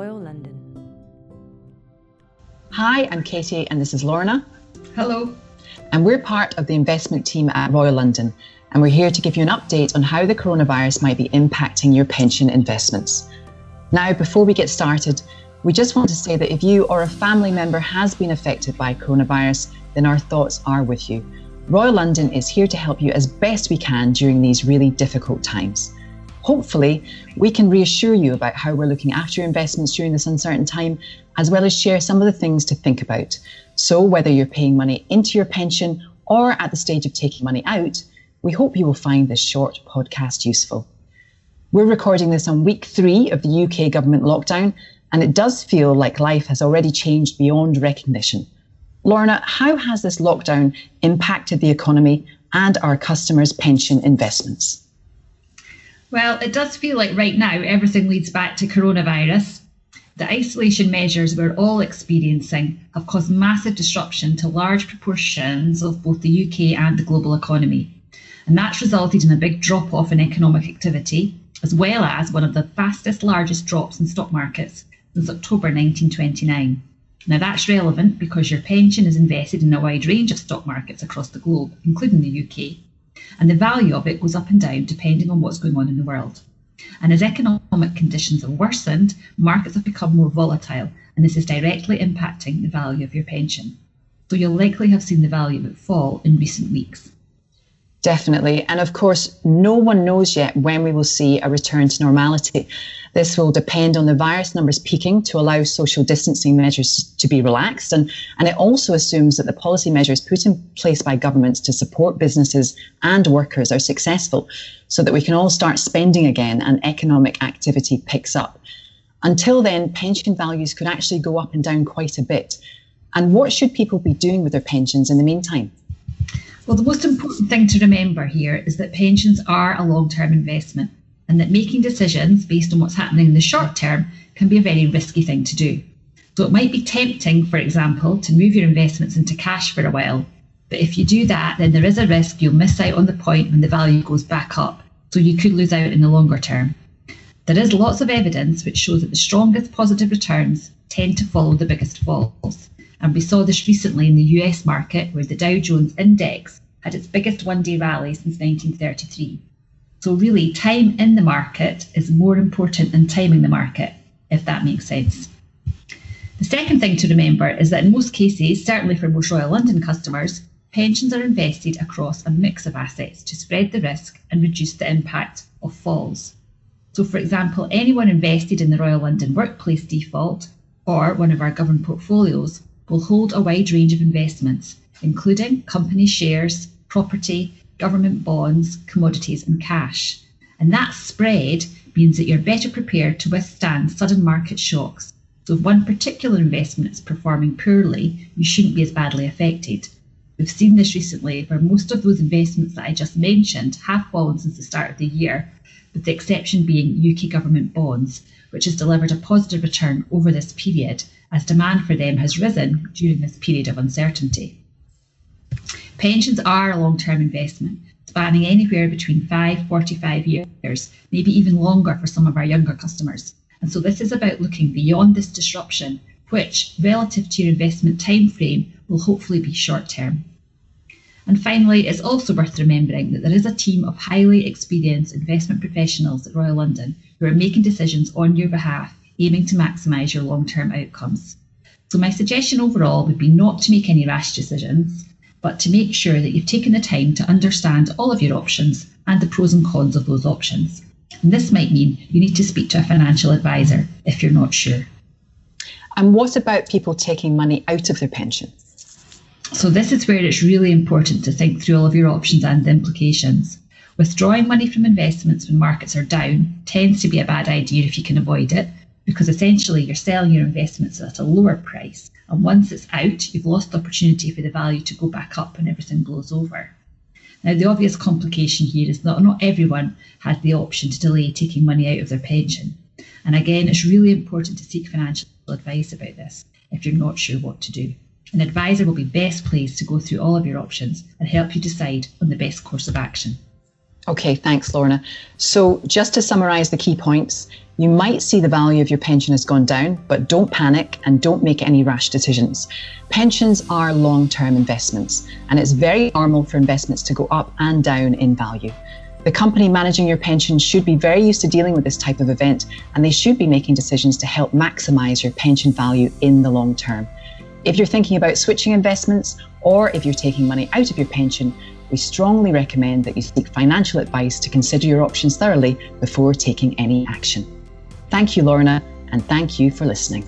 Royal London. Hi, I'm Katie, and this is Lorna. Hello. And we're part of the investment team at Royal London, and we're here to give you an update on how the coronavirus might be impacting your pension investments. Now, before we get started, we just want to say that if you or a family member has been affected by coronavirus, then our thoughts are with you. Royal London is here to help you as best we can during these really difficult times. Hopefully, we can reassure you about how we're looking after your investments during this uncertain time, as well as share some of the things to think about. So, whether you're paying money into your pension or at the stage of taking money out, we hope you will find this short podcast useful. We're recording this on week three of the UK government lockdown, and it does feel like life has already changed beyond recognition. Lorna, how has this lockdown impacted the economy and our customers' pension investments? Well, it does feel like right now everything leads back to coronavirus. The isolation measures we're all experiencing have caused massive disruption to large proportions of both the UK and the global economy. And that's resulted in a big drop off in economic activity, as well as one of the fastest, largest drops in stock markets since October 1929. Now, that's relevant because your pension is invested in a wide range of stock markets across the globe, including the UK and the value of it goes up and down depending on what's going on in the world. And as economic conditions have worsened, markets have become more volatile, and this is directly impacting the value of your pension. So you'll likely have seen the value of it fall in recent weeks. Definitely. And of course, no one knows yet when we will see a return to normality. This will depend on the virus numbers peaking to allow social distancing measures to be relaxed. And, and it also assumes that the policy measures put in place by governments to support businesses and workers are successful so that we can all start spending again and economic activity picks up. Until then, pension values could actually go up and down quite a bit. And what should people be doing with their pensions in the meantime? Well, the most important thing to remember here is that pensions are a long term investment and that making decisions based on what's happening in the short term can be a very risky thing to do. So it might be tempting, for example, to move your investments into cash for a while. But if you do that, then there is a risk you'll miss out on the point when the value goes back up. So you could lose out in the longer term. There is lots of evidence which shows that the strongest positive returns tend to follow the biggest falls. And we saw this recently in the US market, where the Dow Jones index had its biggest one day rally since 1933. So, really, time in the market is more important than timing the market, if that makes sense. The second thing to remember is that in most cases, certainly for most Royal London customers, pensions are invested across a mix of assets to spread the risk and reduce the impact of falls. So, for example, anyone invested in the Royal London Workplace Default or one of our governed portfolios will hold a wide range of investments, including company shares, property, government bonds, commodities, and cash. And that spread means that you're better prepared to withstand sudden market shocks. So, if one particular investment is performing poorly, you shouldn't be as badly affected. We've seen this recently where most of those investments that I just mentioned have fallen since the start of the year, with the exception being UK government bonds, which has delivered a positive return over this period as demand for them has risen during this period of uncertainty. Pensions are a long term investment, spanning anywhere between 5 45 years, maybe even longer for some of our younger customers. And so this is about looking beyond this disruption, which, relative to your investment time frame, will hopefully be short term. And finally, it's also worth remembering that there is a team of highly experienced investment professionals at Royal London who are making decisions on your behalf aiming to maximise your long term outcomes. So, my suggestion overall would be not to make any rash decisions, but to make sure that you've taken the time to understand all of your options and the pros and cons of those options. And this might mean you need to speak to a financial advisor if you're not sure. And what about people taking money out of their pension? So, this is where it's really important to think through all of your options and the implications. Withdrawing money from investments when markets are down tends to be a bad idea if you can avoid it, because essentially you're selling your investments at a lower price. And once it's out, you've lost the opportunity for the value to go back up when everything blows over. Now, the obvious complication here is that not everyone has the option to delay taking money out of their pension. And again, it's really important to seek financial advice about this if you're not sure what to do. An advisor will be best placed to go through all of your options and help you decide on the best course of action. Okay, thanks, Lorna. So, just to summarize the key points, you might see the value of your pension has gone down, but don't panic and don't make any rash decisions. Pensions are long term investments, and it's very normal for investments to go up and down in value. The company managing your pension should be very used to dealing with this type of event, and they should be making decisions to help maximize your pension value in the long term. If you're thinking about switching investments, or if you're taking money out of your pension, we strongly recommend that you seek financial advice to consider your options thoroughly before taking any action. Thank you, Lorna, and thank you for listening.